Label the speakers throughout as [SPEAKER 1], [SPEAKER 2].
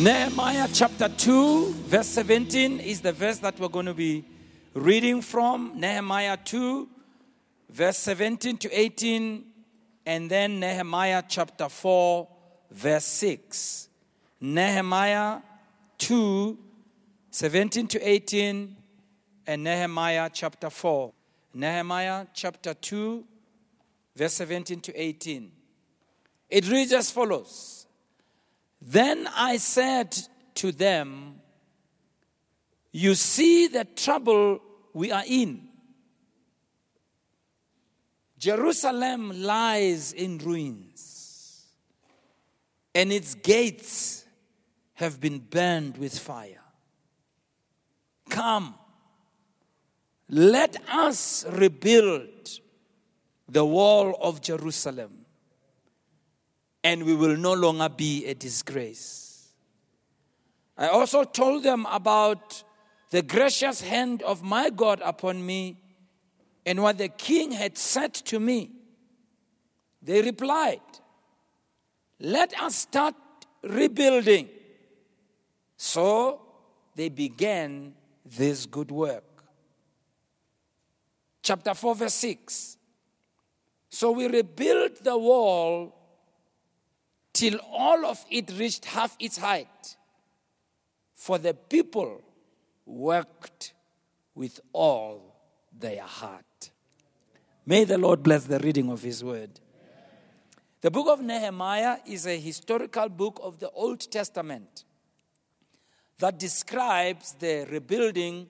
[SPEAKER 1] Nehemiah chapter 2, verse 17 is the verse that we're going to be reading from. Nehemiah 2, verse 17 to 18, and then Nehemiah chapter 4, verse 6. Nehemiah 2, 17 to 18, and Nehemiah chapter 4. Nehemiah chapter 2, verse 17 to 18. It reads as follows Then I said to them, You see the trouble we are in. Jerusalem lies in ruins, and its gates have been burned with fire. Come, let us rebuild the wall of Jerusalem, and we will no longer be a disgrace. I also told them about the gracious hand of my God upon me and what the king had said to me. They replied, Let us start rebuilding. So they began this good work. Chapter 4, verse 6. So we rebuilt the wall till all of it reached half its height, for the people worked with all their heart. May the Lord bless the reading of His word. The book of Nehemiah is a historical book of the Old Testament that describes the rebuilding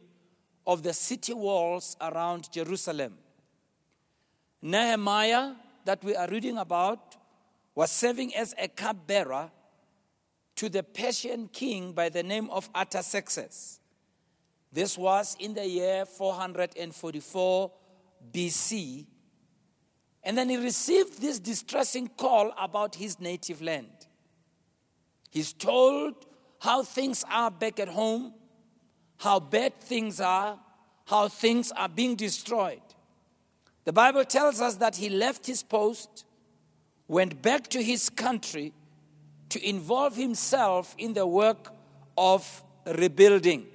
[SPEAKER 1] of the city walls around Jerusalem. Nehemiah, that we are reading about, was serving as a cupbearer to the Persian king by the name of Artaxerxes. This was in the year 444 BC. And then he received this distressing call about his native land. He's told how things are back at home, how bad things are, how things are being destroyed. The Bible tells us that he left his post, went back to his country to involve himself in the work of rebuilding.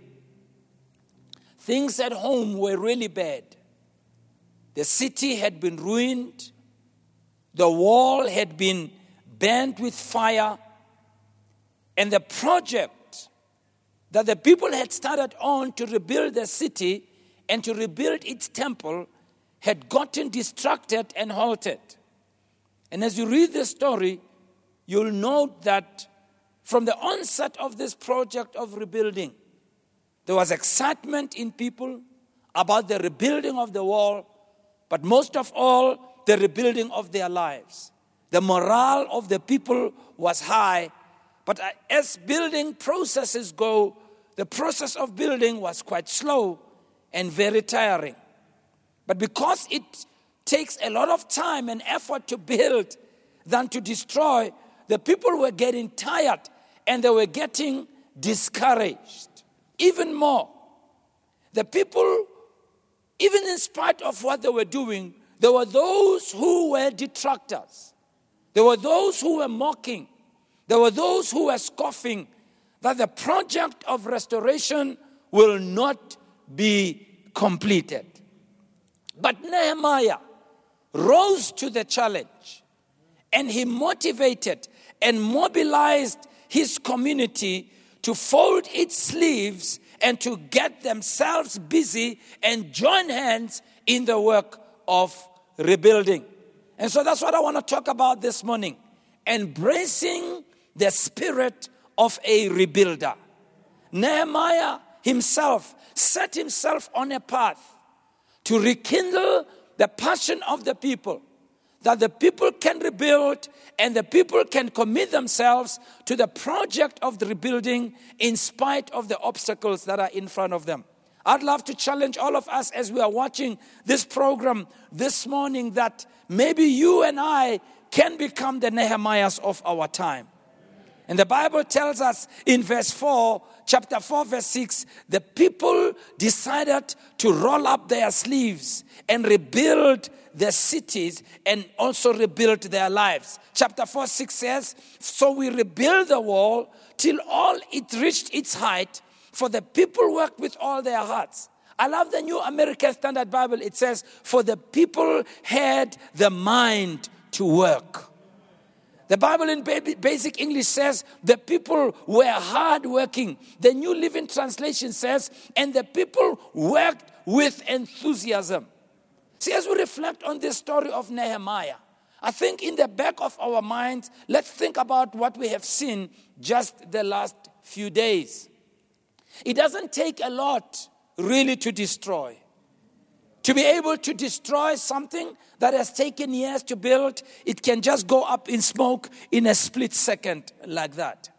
[SPEAKER 1] Things at home were really bad. The city had been ruined, the wall had been burnt with fire, and the project that the people had started on to rebuild the city and to rebuild its temple had gotten distracted and halted. And as you read the story, you'll note that from the onset of this project of rebuilding, there was excitement in people about the rebuilding of the wall, but most of all, the rebuilding of their lives. The morale of the people was high, but as building processes go, the process of building was quite slow and very tiring. But because it takes a lot of time and effort to build than to destroy, the people were getting tired and they were getting discouraged. Even more, the people, even in spite of what they were doing, there were those who were detractors. There were those who were mocking. There were those who were scoffing that the project of restoration will not be completed. But Nehemiah rose to the challenge and he motivated and mobilized his community to fold its sleeves and to get themselves busy and join hands in the work of rebuilding. And so that's what I want to talk about this morning embracing the spirit of a rebuilder. Nehemiah himself set himself on a path to rekindle the passion of the people, that the people can rebuild and the people can commit themselves to the project of the rebuilding in spite of the obstacles that are in front of them. I'd love to challenge all of us as we are watching this program this morning that maybe you and I can become the Nehemiahs of our time. And the Bible tells us in verse 4, chapter 4, verse 6, the people decided to roll up their sleeves and rebuild their cities and also rebuild their lives. Chapter 4 6 says, So we rebuild the wall till all it reached its height, for the people worked with all their hearts. I love the New American Standard Bible. It says, For the people had the mind to work. The Bible in basic English says the people were hardworking. The New Living Translation says, and the people worked with enthusiasm. See, as we reflect on this story of Nehemiah, I think in the back of our minds, let's think about what we have seen just the last few days. It doesn't take a lot really to destroy. To be able to destroy something that has taken years to build, it can just go up in smoke in a split second like that.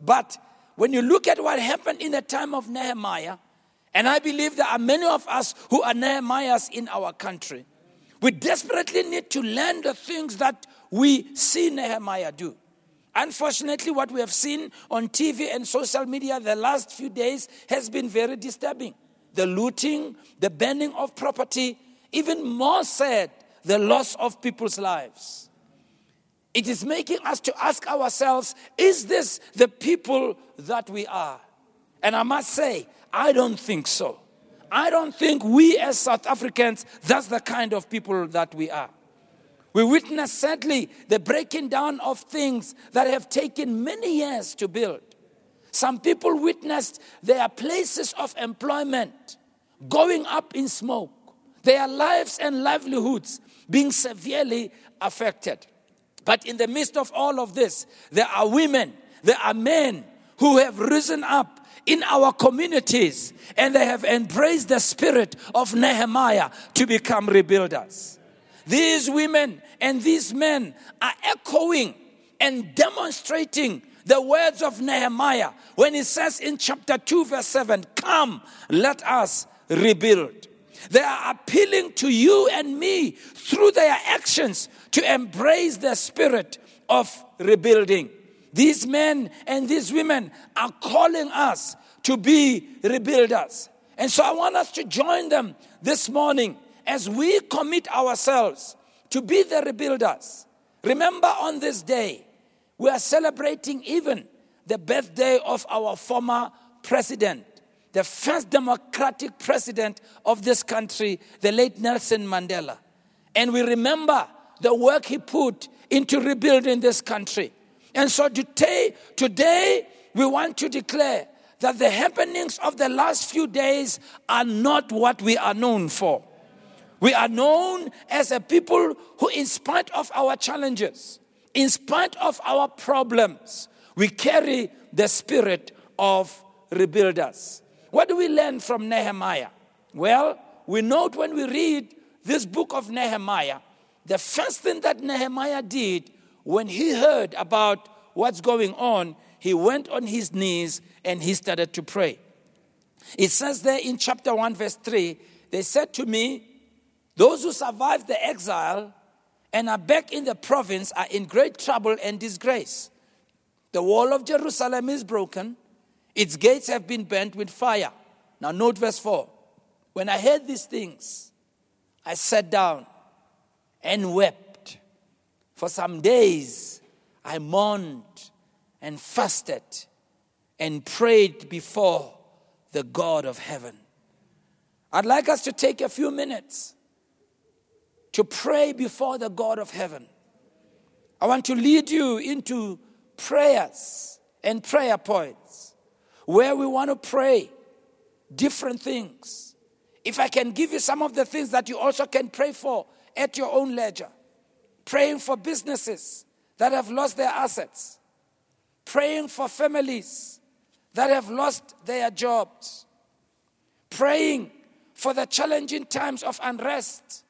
[SPEAKER 1] But when you look at what happened in the time of Nehemiah, and I believe there are many of us who are Nehemiahs in our country, we desperately need to learn the things that we see Nehemiah do. Unfortunately, what we have seen on TV and social media the last few days has been very disturbing the looting, the burning of property, even more sad, the loss of people's lives. It is making us to ask ourselves is this the people that we are? And I must say, I don't think so. I don't think we as South Africans, that's the kind of people that we are. We witness sadly the breaking down of things that have taken many years to build. Some people witnessed their places of employment going up in smoke, their lives and livelihoods being severely affected. But in the midst of all of this, there are women, there are men who have risen up in our communities and they have embraced the spirit of Nehemiah to become rebuilders. These women and these men are echoing and demonstrating the words of Nehemiah when he says in chapter 2, verse 7, Come, let us rebuild. They are appealing to you and me through their actions to embrace the spirit of rebuilding. These men and these women are calling us to be rebuilders. And so I want us to join them this morning as we commit ourselves to be the rebuilders. Remember, on this day, we are celebrating even the birthday of our former president, the first democratic president of this country, the late Nelson Mandela. And we remember the work he put into rebuilding this country. And so today, today we want to declare that the happenings of the last few days are not what we are known for. We are known as a people who, in spite of our challenges, in spite of our problems, we carry the spirit of rebuilders. What do we learn from Nehemiah? Well, we note when we read this book of Nehemiah, the first thing that Nehemiah did when he heard about what's going on, he went on his knees and he started to pray. It says there in chapter 1, verse 3 they said to me, Those who survived the exile and are back in the province are in great trouble and disgrace. The wall of Jerusalem is broken, its gates have been burnt with fire. Now, note verse 4. When I heard these things, I sat down and wept. For some days, I mourned and fasted and prayed before the God of heaven. I'd like us to take a few minutes to pray before the God of heaven. I want to lead you into prayers and prayer points where we want to pray different things. If I can give you some of the things that you also can pray for at your own leisure, praying for businesses that have lost their assets, praying for families that have lost their jobs, praying for the challenging times of unrest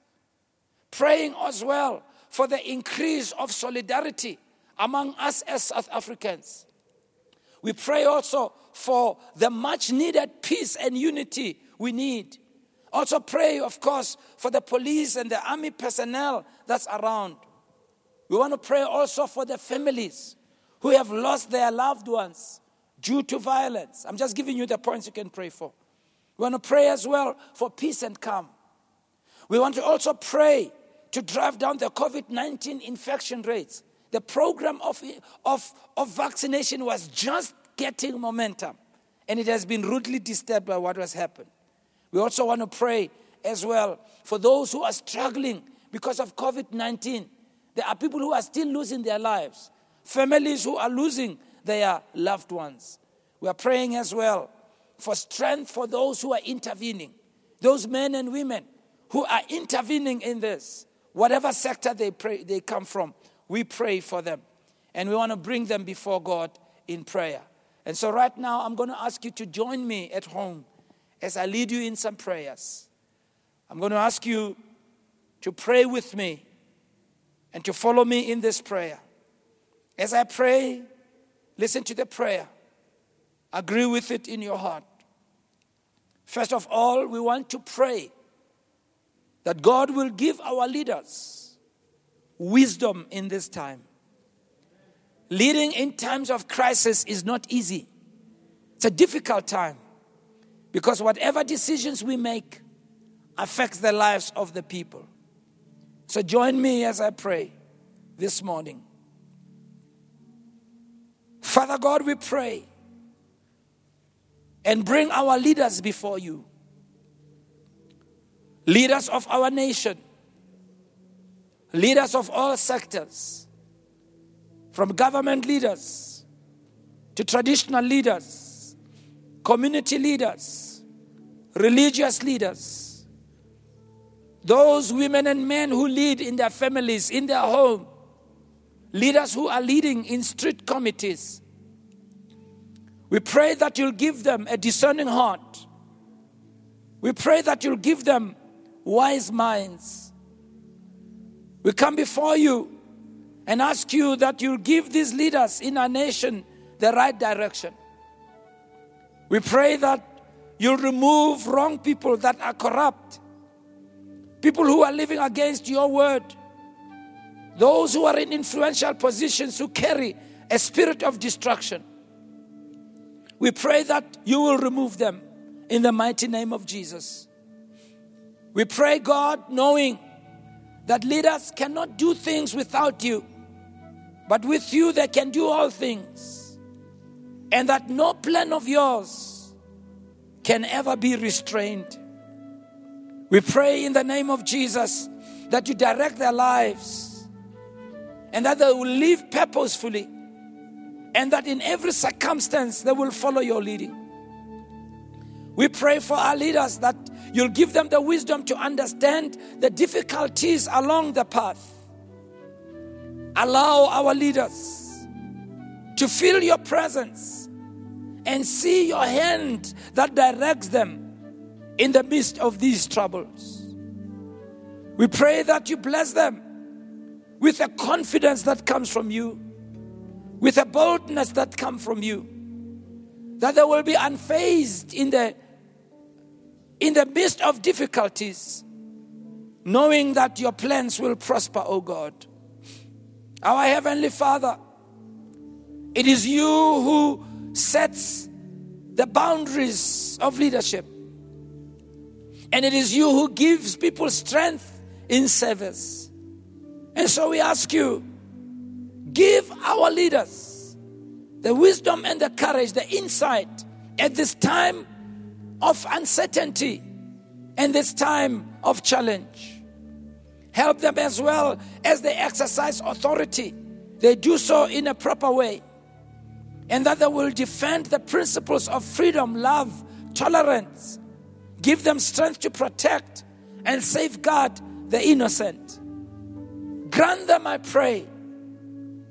[SPEAKER 1] praying as well for the increase of solidarity among us as South Africans. We pray also for the much needed peace and unity we need. Also, pray, of course, for the police and the army personnel that's around. We want to pray also for the families who have lost their loved ones due to violence. I'm just giving you the points you can pray for. We want to pray as well for peace and calm. We want to also pray to drive down the COVID 19 infection rates. The program of, of, of vaccination was just getting momentum, and it has been rudely disturbed by what has happened. We also want to pray as well for those who are struggling because of COVID 19. There are people who are still losing their lives, families who are losing their loved ones. We are praying as well for strength for those who are intervening, those men and women who are intervening in this, whatever sector they, pray, they come from, we pray for them. And we want to bring them before God in prayer. And so, right now, I'm going to ask you to join me at home as I lead you in some prayers. I'm going to ask you to pray with me and to follow me in this prayer. As I pray, listen to the prayer, agree with it in your heart. First of all, we want to pray that God will give our leaders wisdom in this time. Leading in times of crisis is not easy, it's a difficult time because whatever decisions we make affects the lives of the people. So join me as I pray this morning. Father God, we pray and bring our leaders before you. Leaders of our nation, leaders of all sectors, from government leaders to traditional leaders, community leaders, religious leaders, those women and men who lead in their families, in their home, leaders who are leading in street committees. We pray that you'll give them a discerning heart. We pray that you'll give them wise minds. We come before you and ask you that you'll give these leaders in our nation the right direction. We pray that you'll remove wrong people that are corrupt, people who are living against your word, those who are in influential positions who carry a spirit of destruction. We pray that you will remove them in the mighty name of Jesus. We pray, God, knowing that leaders cannot do things without you, but with you they can do all things, and that no plan of yours can ever be restrained. We pray in the name of Jesus that you direct their lives and that they will live purposefully and that in every circumstance they will follow your leading. We pray for our leaders that you'll give them the wisdom to understand the difficulties along the path. Allow our leaders to feel your presence and see your hand that directs them in the midst of these troubles. We pray that you bless them with a confidence that comes from you, with a boldness that comes from you, that they will be unfazed in the in the midst of difficulties, knowing that your plans will prosper, O God. Our Heavenly Father, it is you who sets the boundaries of leadership. And it is you who gives people strength in service. And so we ask you, give our leaders the wisdom and the courage, the insight at this time of uncertainty and this time of challenge. Help them as well as they exercise authority, they do so in a proper way, and that they will defend the principles of freedom, love, tolerance. Give them strength to protect and safeguard the innocent. Grant them, I pray,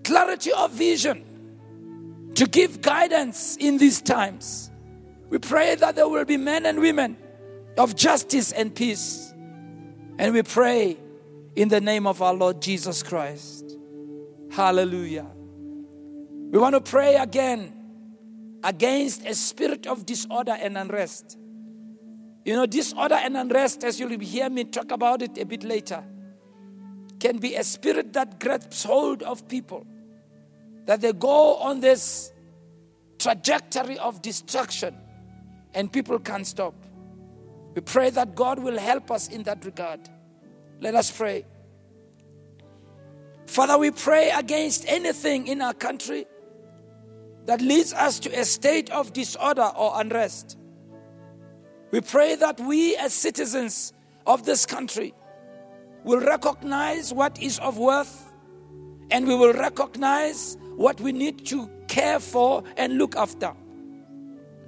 [SPEAKER 1] clarity of vision to give guidance in these times we pray that there will be men and women of justice and peace. And we pray in the name of our Lord Jesus Christ. Hallelujah. We want to pray again against a spirit of disorder and unrest. You know, disorder and unrest, as you'll hear me talk about it a bit later, can be a spirit that grabs hold of people, that they go on this trajectory of destruction and people can't stop. We pray that God will help us in that regard. Let us pray. Father, we pray against anything in our country that leads us to a state of disorder or unrest. We pray that we, as citizens of this country, will recognize what is of worth and we will recognize what we need to care for and look after.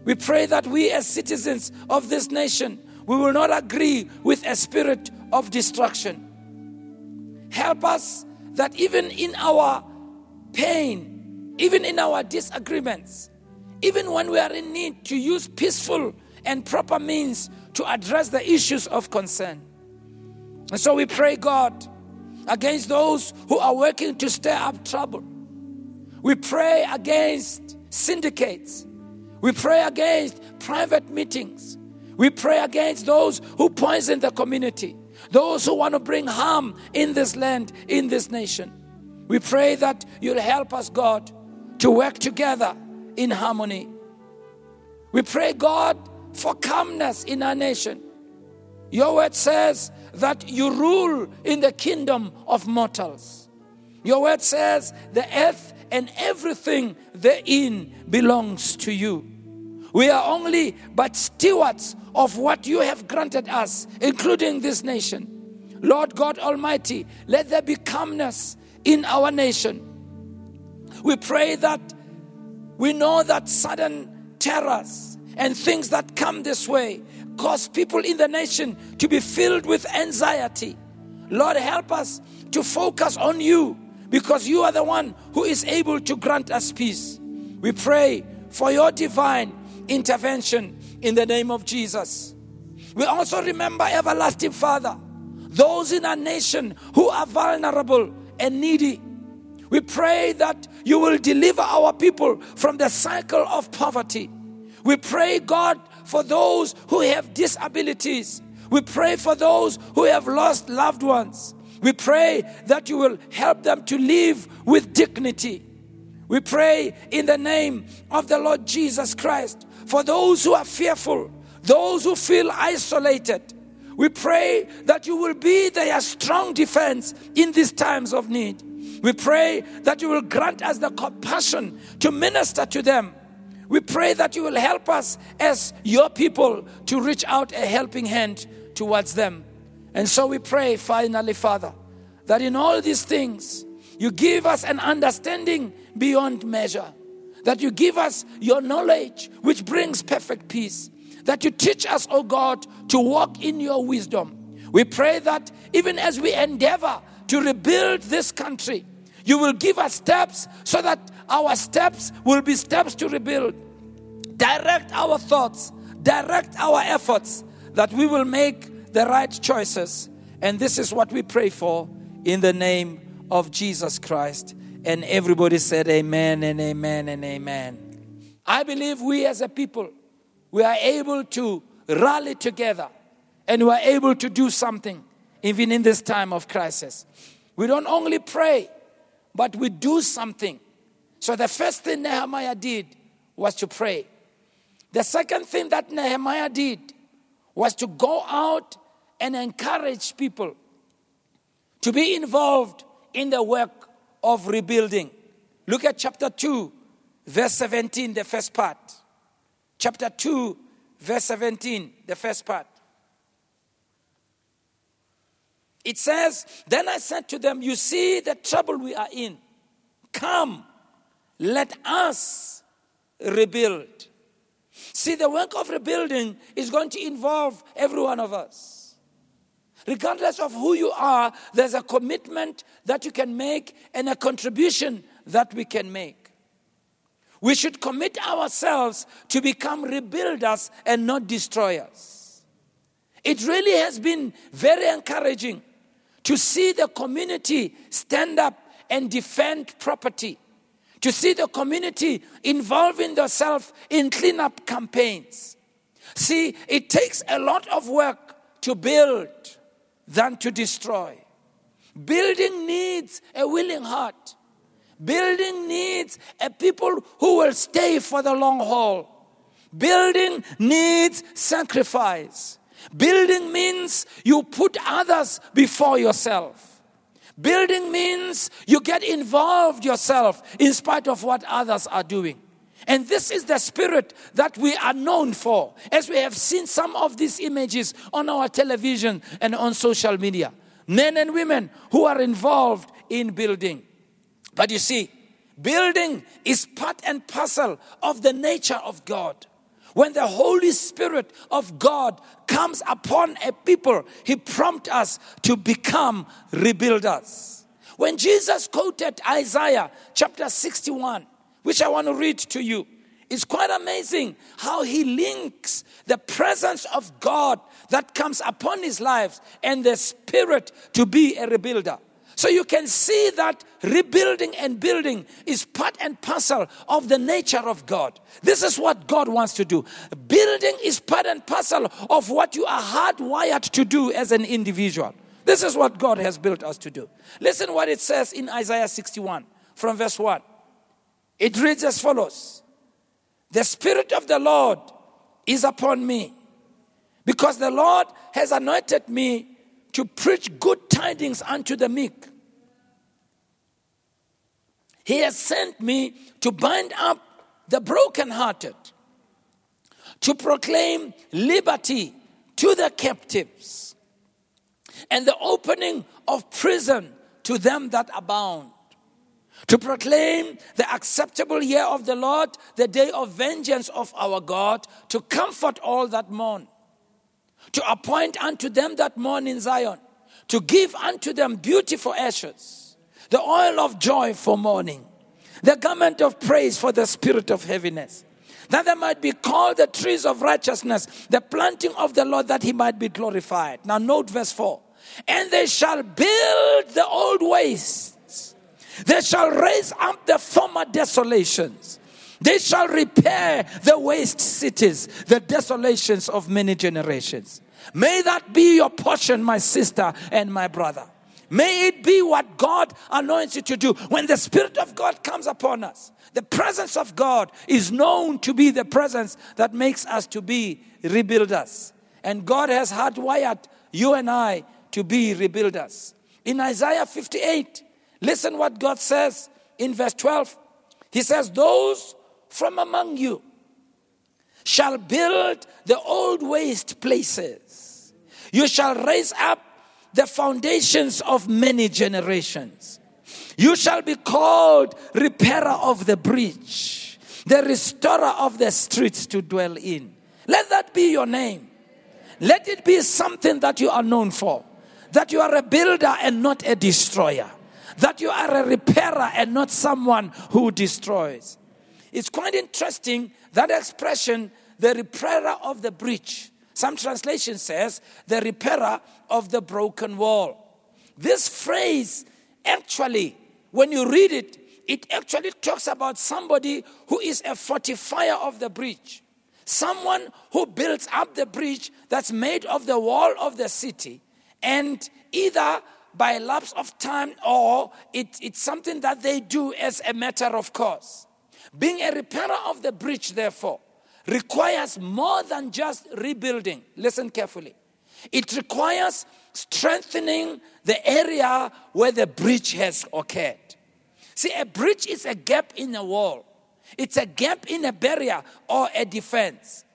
[SPEAKER 1] We pray that we, as citizens of this nation, we will not agree with a spirit of destruction. Help us that even in our pain, even in our disagreements, even when we are in need to use peaceful and proper means to address the issues of concern. And so we pray, God, against those who are working to stir up trouble. We pray against syndicates. We pray against private meetings. We pray against those who poison the community, those who want to bring harm in this land, in this nation. We pray that you'll help us, God, to work together in harmony. We pray, God, for calmness in our nation. Your word says that you rule in the kingdom of mortals. Your word says the earth and everything therein belongs to you. We are only but stewards of what you have granted us, including this nation. Lord God Almighty, let there be calmness in our nation. We pray that we know that sudden terrors and things that come this way cause people in the nation to be filled with anxiety. Lord, help us to focus on you because you are the one who is able to grant us peace. We pray for your divine intervention in the name of Jesus. We also remember, everlasting Father, those in our nation who are vulnerable and needy. We pray that you will deliver our people from the cycle of poverty. We pray, God, for those who have disabilities. We pray for those who have lost loved ones. We pray that you will help them to live with dignity. We pray in the name of the Lord Jesus Christ for those who are fearful, those who feel isolated. We pray that you will be their strong defense in these times of need. We pray that you will grant us the compassion to minister to them we pray that you will help us as your people to reach out a helping hand towards them. And so we pray, finally, Father, that in all these things, you give us an understanding beyond measure. That you give us your knowledge, which brings perfect peace. That you teach us, O oh God, to walk in your wisdom. We pray that even as we endeavor to rebuild this country, you will give us steps so that our steps will be steps to rebuild. Direct our thoughts, direct our efforts that we will make the right choices. And this is what we pray for in the name of Jesus Christ. And everybody said, Amen and Amen and Amen. I believe we as a people, we are able to rally together and we are able to do something even in this time of crisis. We don't only pray, but we do something. So the first thing Nehemiah did was to pray. The second thing that Nehemiah did was to go out and encourage people to be involved in the work of rebuilding. Look at chapter 2, verse 17, the first part. Chapter 2, verse 17, the first part. It says, Then I said to them, You see the trouble we are in. Come, let us rebuild. See, the work of rebuilding is going to involve every one of us. Regardless of who you are, there's a commitment that you can make and a contribution that we can make. We should commit ourselves to become rebuilders and not destroyers. It really has been very encouraging to see the community stand up and defend property, to see the community involving themselves in cleanup campaigns. See, it takes a lot of work to build than to destroy. Building needs a willing heart. Building needs a people who will stay for the long haul. Building needs sacrifice. Building means you put others before yourself. Building means you get involved yourself in spite of what others are doing. And this is the spirit that we are known for, as we have seen some of these images on our television and on social media. Men and women who are involved in building. But you see, building is part and parcel of the nature of God. When the Holy Spirit of God comes upon a people, He prompts us to become rebuilders. When Jesus quoted Isaiah chapter 61, which I want to read to you. It's quite amazing how he links the presence of God that comes upon his life and the spirit to be a rebuilder. So you can see that rebuilding and building is part and parcel of the nature of God. This is what God wants to do. Building is part and parcel of what you are hardwired to do as an individual. This is what God has built us to do. Listen what it says in Isaiah 61 from verse 1. It reads as follows The Spirit of the Lord is upon me, because the Lord has anointed me to preach good tidings unto the meek. He has sent me to bind up the brokenhearted, to proclaim liberty to the captives, and the opening of prison to them that are bound to proclaim the acceptable year of the Lord, the day of vengeance of our God, to comfort all that mourn, to appoint unto them that mourn in Zion, to give unto them beautiful ashes, the oil of joy for mourning, the garment of praise for the spirit of heaviness, that they might be called the trees of righteousness, the planting of the Lord, that he might be glorified. Now, note verse 4 and they shall build the old waste they shall raise up the former desolations. They shall repair the waste cities, the desolations of many generations. May that be your portion, my sister and my brother. May it be what God anoints you to do. When the Spirit of God comes upon us, the presence of God is known to be the presence that makes us to be rebuilders. And God has hardwired you and I to be rebuilders. In Isaiah 58, Listen what God says in verse 12. He says, Those from among you shall build the old waste places. You shall raise up the foundations of many generations. You shall be called repairer of the breach, the restorer of the streets to dwell in. Let that be your name. Let it be something that you are known for, that you are a builder and not a destroyer that you are a repairer and not someone who destroys. It's quite interesting that expression, the repairer of the breach. Some translation says the repairer of the broken wall. This phrase actually, when you read it, it actually talks about somebody who is a fortifier of the breach. Someone who builds up the breach that's made of the wall of the city and either by lapse of time or it, it's something that they do as a matter of course. Being a repairer of the breach, therefore, requires more than just rebuilding. Listen carefully. It requires strengthening the area where the breach has occurred. See, a breach is a gap in a wall, it's a gap in a barrier or a defense.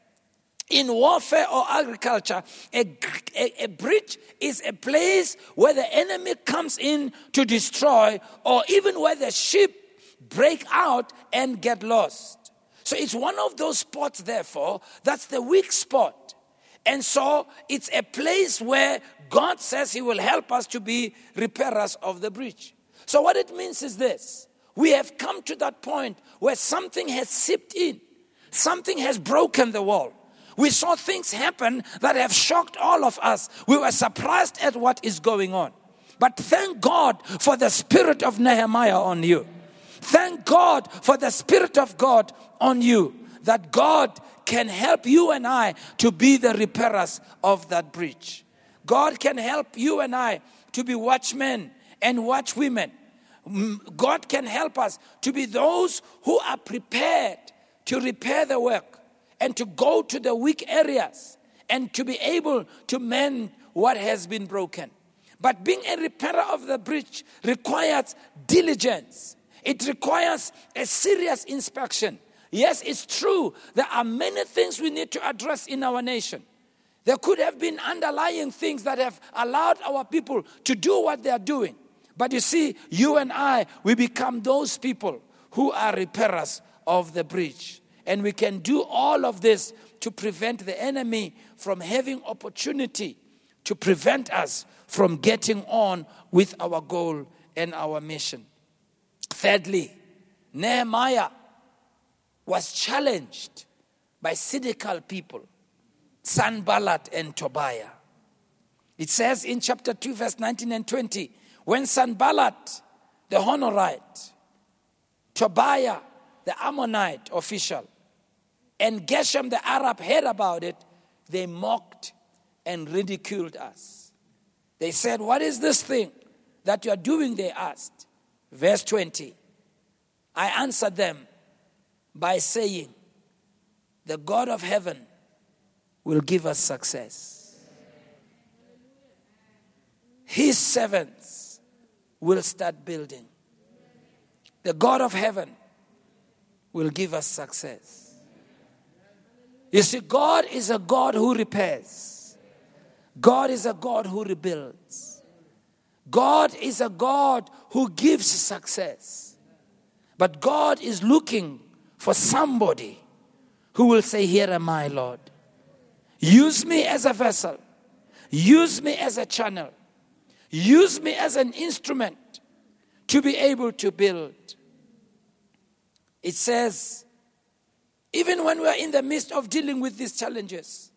[SPEAKER 1] In warfare or agriculture, a, a, a, breach is a place where the enemy comes in to destroy, or even where the sheep break out and get lost. So it's one of those spots, therefore, that's the weak spot. And so it's a place where God says He will help us to be repairers of the breach. So, what it means is this we have come to that point where something has seeped in, something has broken the wall. We saw things happen that have shocked all of us. We were surprised at what is going on. But thank God for the spirit of Nehemiah on you. Thank God for the spirit of God on you. That God can help you and I to be the repairers of that breach. God can help you and I to be watchmen and watchwomen. God can help us to be those who are prepared to repair the work and to go to the weak areas and to be able to mend what has been broken. But being a repairer of the breach requires diligence, it requires a serious inspection. Yes, it's true. There are many things we need to address in our nation. There could have been underlying things that have allowed our people to do what they are doing. But you see, you and I, we become those people who are repairers of the breach. And we can do all of this to prevent the enemy from having opportunity to prevent us from getting on with our goal and our mission. Thirdly, Nehemiah was challenged by cynical people, Sanballat and Tobiah. It says in chapter 2, verse 19 and 20, when Sanballat, the Horonite, Tobiah, the Ammonite official, and Geshem the Arab heard about it, they mocked and ridiculed us. They said, What is this thing that you are doing? They asked. Verse 20. I answered them by saying, The God of heaven will give us success. His servants will start building. The God of heaven will give us success. You see, God is a God who repairs, God is a God who rebuilds, God is a God who gives success. But God is looking for somebody who will say, Here am I, Lord. Use me as a vessel, use me as a channel, use me as an instrument to be able to build. It says, even when we are in the midst of dealing with these challenges,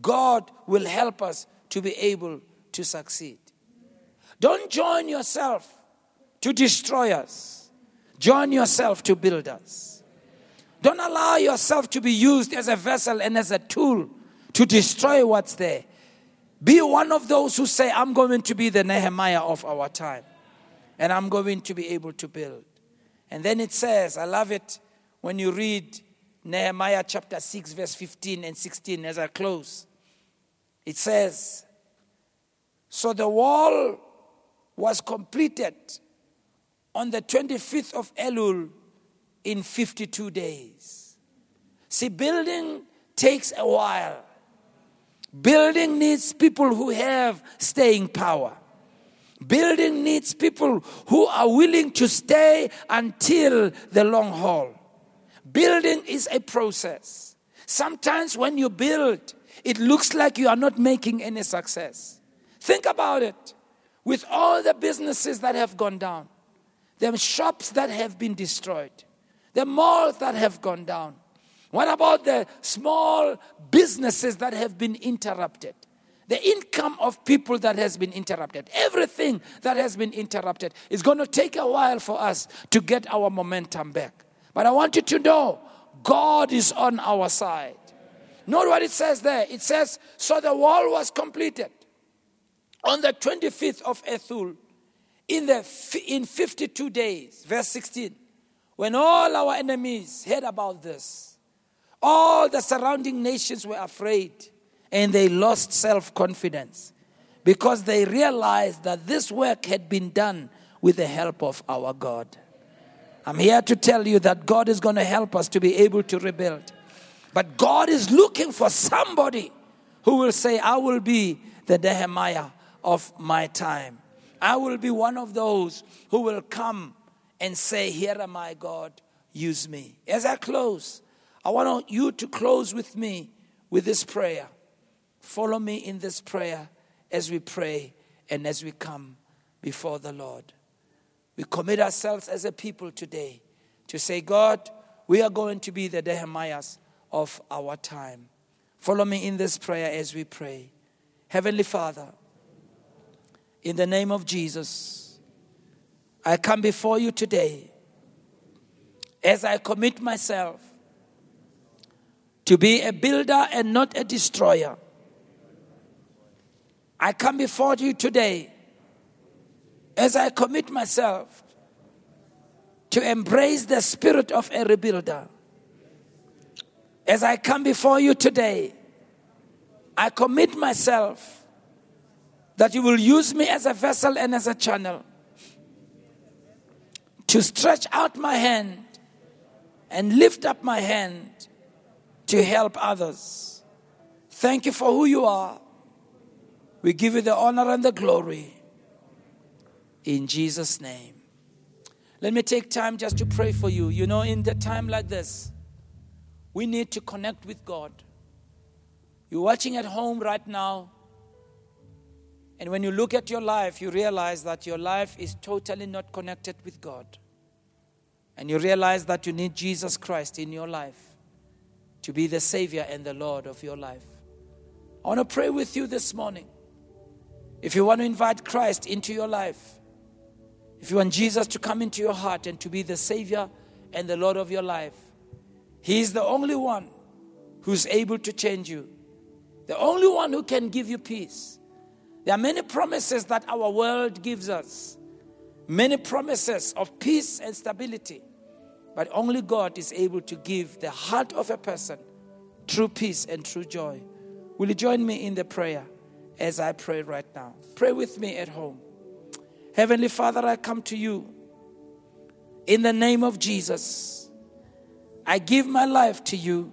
[SPEAKER 1] God will help us to be able to succeed. Don't join yourself to destroy us, join yourself to build us. Don't allow yourself to be used as a vessel and as a tool to destroy what's there. Be one of those who say, I'm going to be the Nehemiah of our time, and I'm going to be able to build. And then it says, I love it when you read Nehemiah chapter 6, verse 15 and 16 as I close. It says, So the wall was completed on the 25th of Elul in 52 days. See, building takes a while. Building needs people who have staying power. Building needs people who are willing to stay until the long haul. Building is a process. Sometimes when you build, it looks like you are not making any success. Think about it. With all the businesses that have gone down, the shops that have been destroyed, the malls that have gone down, what about the small businesses that have been interrupted? The income of people that has been interrupted, everything that has been interrupted, is going to take a while for us to get our momentum back. But I want you to know God is on our side. Note what it says there. It says, So the wall was completed on the 25th of Ethul in, the, in 52 days. Verse 16. When all our enemies heard about this, all the surrounding nations were afraid and they lost self confidence because they realized that this work had been done with the help of our God. I'm here to tell you that God is going to help us to be able to rebuild. But God is looking for somebody who will say, I will be the Nehemiah of my time. I will be one of those who will come and say, Here am I, God, use me. As I close, I want you to close with me with this prayer. Follow me in this prayer as we pray and as we come before the Lord. We commit ourselves as a people today to say, God, we are going to be the Nehemiahs of our time. Follow me in this prayer as we pray. Heavenly Father, in the name of Jesus, I come before you today as I commit myself to be a builder and not a destroyer. I come before you today as I commit myself to embrace the spirit of a rebuilder, as I come before you today, I commit myself that you will use me as a vessel and as a channel to stretch out my hand and lift up my hand to help others. Thank you for who you are. We give you the honor and the glory. In Jesus' name. Let me take time just to pray for you. You know, in the time like this, we need to connect with God. You're watching at home right now, and when you look at your life, you realize that your life is totally not connected with God. And you realize that you need Jesus Christ in your life to be the Savior and the Lord of your life. I want to pray with you this morning. If you want to invite Christ into your life, if you want Jesus to come into your heart and to be the Savior and the Lord of your life, He is the only one who's able to change you, the only one who can give you peace. There are many promises that our world gives us, many promises of peace and stability, but only God is able to give the heart of a person true peace and true joy. Will you join me in the prayer as I pray right now? Pray with me at home. Heavenly Father, I come to you in the name of Jesus. I give my life to you.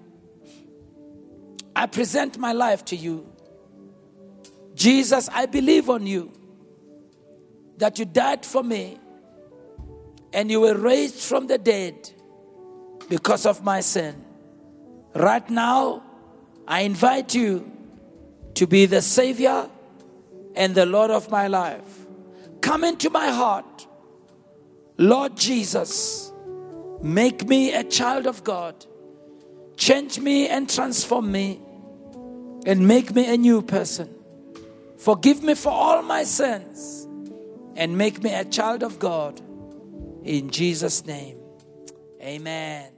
[SPEAKER 1] I present my life to you. Jesus, I believe on you that you died for me and you were raised from the dead because of my sin. Right now, I invite you to be the Savior and the Lord of my life. Come into my heart. Lord Jesus, make me a child of God. Change me and transform me and make me a new person. Forgive me for all my sins and make me a child of God. In Jesus' name, amen.